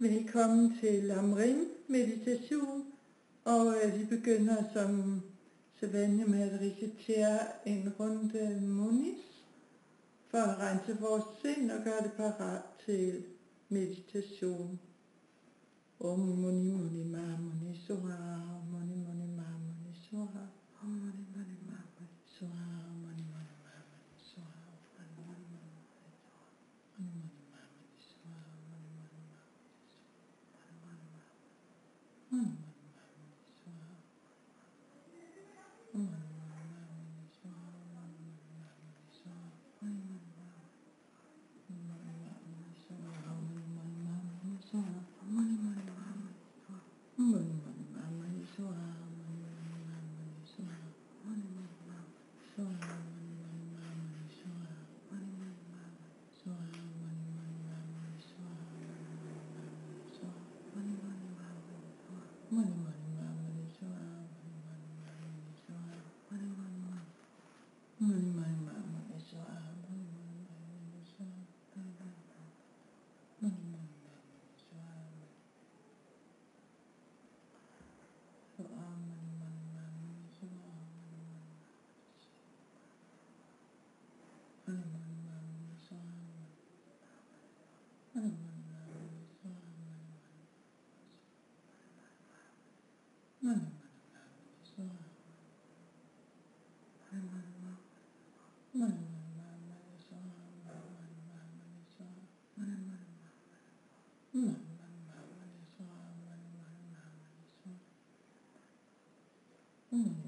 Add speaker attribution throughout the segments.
Speaker 1: Velkommen til Lamrim meditation, og øh, vi begynder som sædvanlig med at recitere en runde munis for at rense vores sind og gøre det parat til meditation. Om muni muni ma muni soha, muni muni ma muni soha, om muni muni ma muni soha, mm.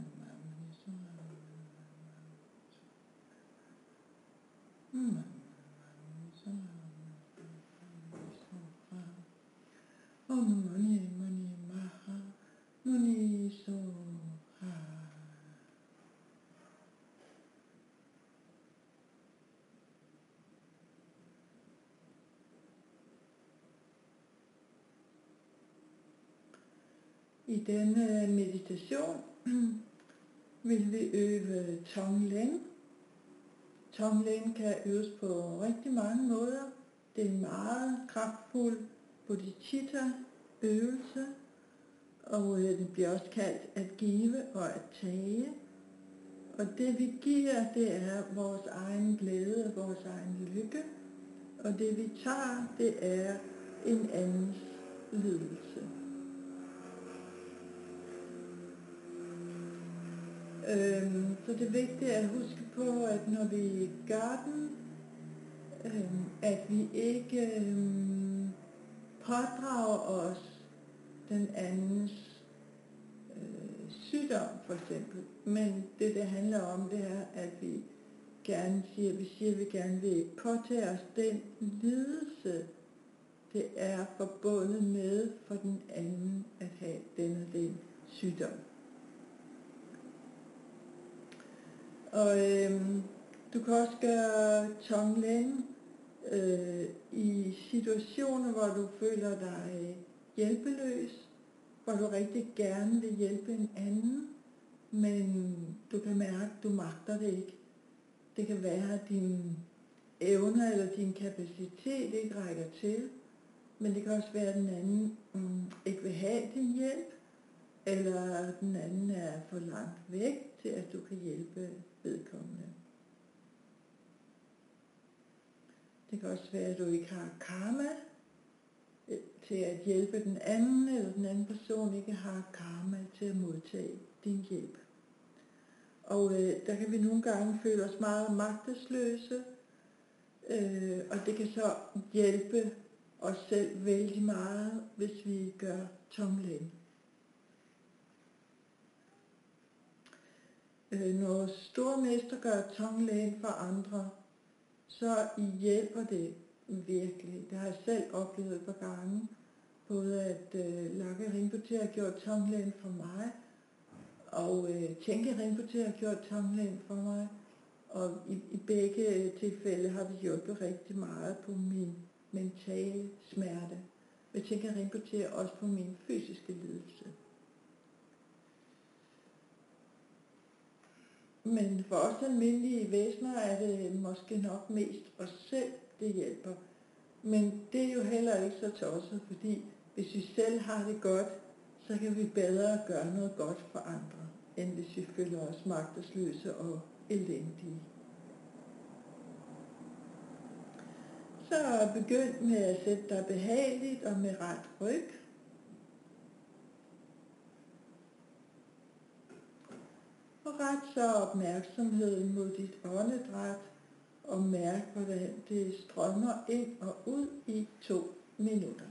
Speaker 1: Om muni muni maha muni soha. I denne meditation vil vi øve Tonglen. Tonglen kan øves på rigtig mange måder. Det er en meget kraftfuld bodhicitta øvelse, og øh, den det bliver også kaldt at give og at tage. Og det vi giver, det er vores egen glæde og vores egen lykke. Og det vi tager, det er en andens lidelse. Øhm, så det er vigtigt at huske på, at når vi gør den, øhm, at vi ikke øhm, pådrager os den andens øh, sygdom for eksempel. Men det det handler om, det er, at vi gerne siger, vi siger, at vi gerne vil påtage os den lidelse, det er forbundet med for den anden at have den og den sygdom. Og øhm, du kan også gøre tonglen øh, i situationer, hvor du føler dig øh, hjælpeløs, hvor du rigtig gerne vil hjælpe en anden, men du kan mærke, at du magter det ikke. Det kan være, at dine evner eller din kapacitet ikke rækker til, men det kan også være, at den anden mm, ikke vil have din hjælp, eller den anden er for langt væk til, at du kan hjælpe vedkommende. Det kan også være, at du ikke har karma øh, til at hjælpe den anden, eller den anden person ikke har karma til at modtage din hjælp. Og øh, der kan vi nogle gange føle os meget magtesløse, øh, og det kan så hjælpe os selv vældig meget, hvis vi gør tomlen. Øh, når stormester gør tonglen for andre, så hjælper det virkelig. Det har jeg selv oplevet et par gange. Både at øh, Lakke Rinpoche har gjort tonglen for mig, og øh, Tjenke Rinpoche har gjort tonglen for mig. Og i, i begge tilfælde har det hjulpet rigtig meget på min mentale smerte. Men Tjenke Rinpoche også på min fysiske lidelse. Men for os almindelige væsener er det måske nok mest os selv, det hjælper. Men det er jo heller ikke så tosset, fordi hvis vi selv har det godt, så kan vi bedre gøre noget godt for andre, end hvis vi føler os magtesløse og elendige. Så begynd med at sætte dig behageligt og med ret ryg. Og ret så opmærksomheden mod dit åndedræt og mærk, hvordan det strømmer ind og ud i to minutter.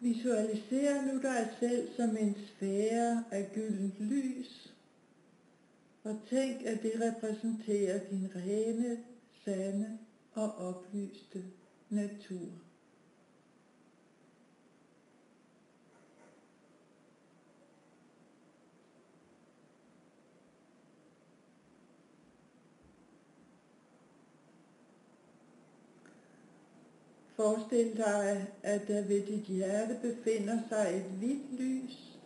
Speaker 1: Visualiser nu dig selv som en sfære af gyldent lys, og tænk, at det repræsenterer din rene, sande og oplyste natur. Forestil dig, at der ved dit hjerte befinder sig et hvidt lys,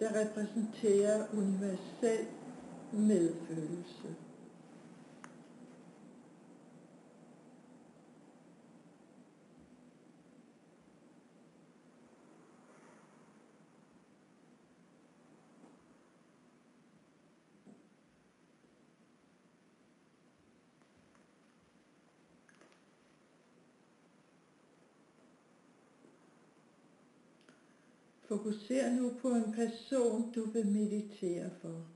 Speaker 1: der repræsenterer universel medfølelse. Fokuser nu på en person, du vil meditere for.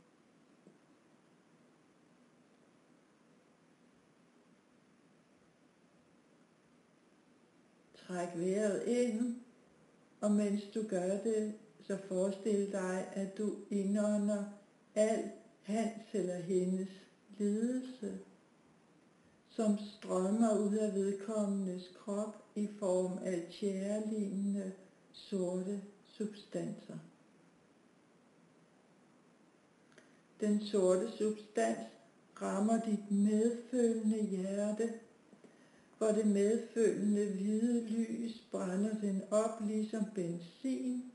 Speaker 1: Træk vejret ind Og mens du gør det, så forestil dig, at du indånder al hans eller hendes lidelse, som strømmer ud af vedkommendes krop i form af tjærelignende sorte substanser. Den sorte substans rammer dit medfølende hjerte, hvor det medfølende hvide lys brænder den op ligesom benzin,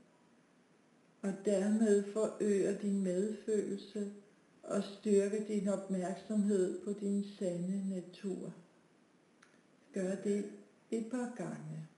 Speaker 1: og dermed forøger din medfølelse og styrker din opmærksomhed på din sande natur. Gør det et par gange.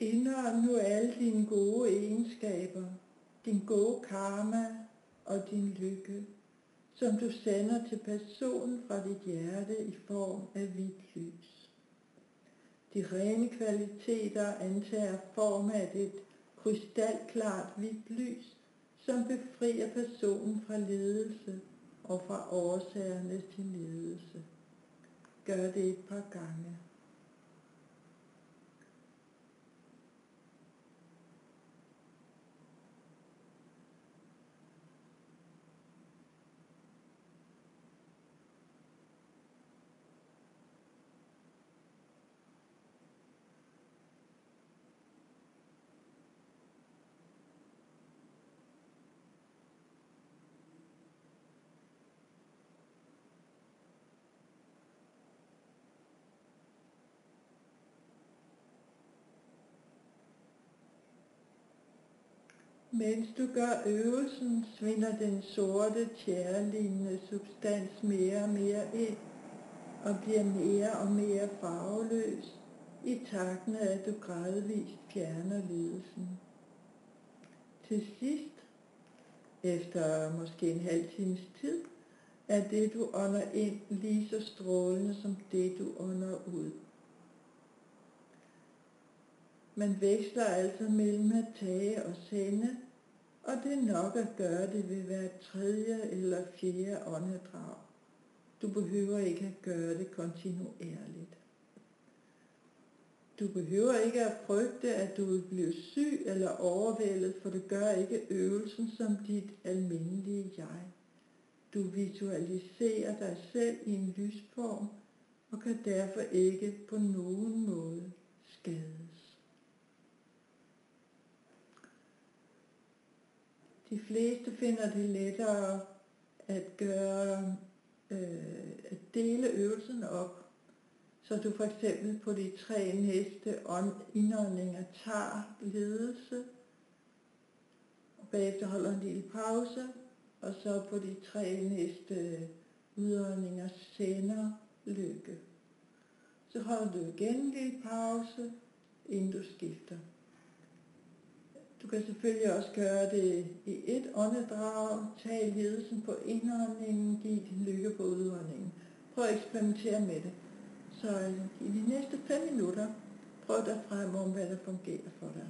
Speaker 1: Indånd nu alle dine gode egenskaber, din gode karma og din lykke, som du sender til personen fra dit hjerte i form af hvidt lys. De rene kvaliteter antager form af et krystalklart hvidt lys, som befrier personen fra ledelse og fra årsagerne til ledelse. Gør det et par gange. Mens du gør øvelsen, svinder den sorte tjærelignende substans mere og mere ind og bliver mere og mere farveløs i takt med, at du gradvist fjerner lidelsen. Til sidst, efter måske en halv times tid, er det du ånder ind lige så strålende som det du ånder ud. Man veksler altså mellem at tage og sende, og det er nok at gøre det ved hver tredje eller fjerde åndedrag. Du behøver ikke at gøre det kontinuerligt. Du behøver ikke at frygte, at du vil blive syg eller overvældet, for det gør ikke øvelsen som dit almindelige jeg. Du visualiserer dig selv i en lysform og kan derfor ikke på nogen måde skade. De fleste finder det lettere at gøre, øh, at dele øvelsen op, så du for eksempel på de tre næste indåndinger tager ledelse, og bagefter holder en lille pause, og så på de tre næste udåndinger sender lykke. Så holder du igen en lille pause, inden du skifter. Du kan selvfølgelig også gøre det i et åndedrag. Tag ledelsen på indåndingen, giv din lykke på udåndingen. Prøv at eksperimentere med det. Så i de næste 5 minutter, prøv dig frem om, hvad der fungerer for dig.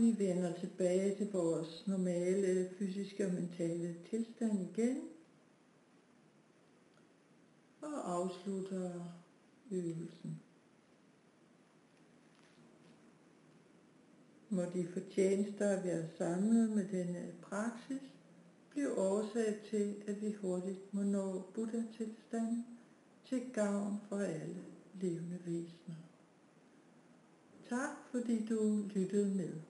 Speaker 1: Vi vender tilbage til vores normale fysiske og mentale tilstand igen. Og afslutter øvelsen. Må de fortjenester, vi har samlet med denne praksis, blive årsag til, at vi hurtigt må nå Buddha-tilstanden til gavn for alle levende væsener. Tak fordi du lyttede med.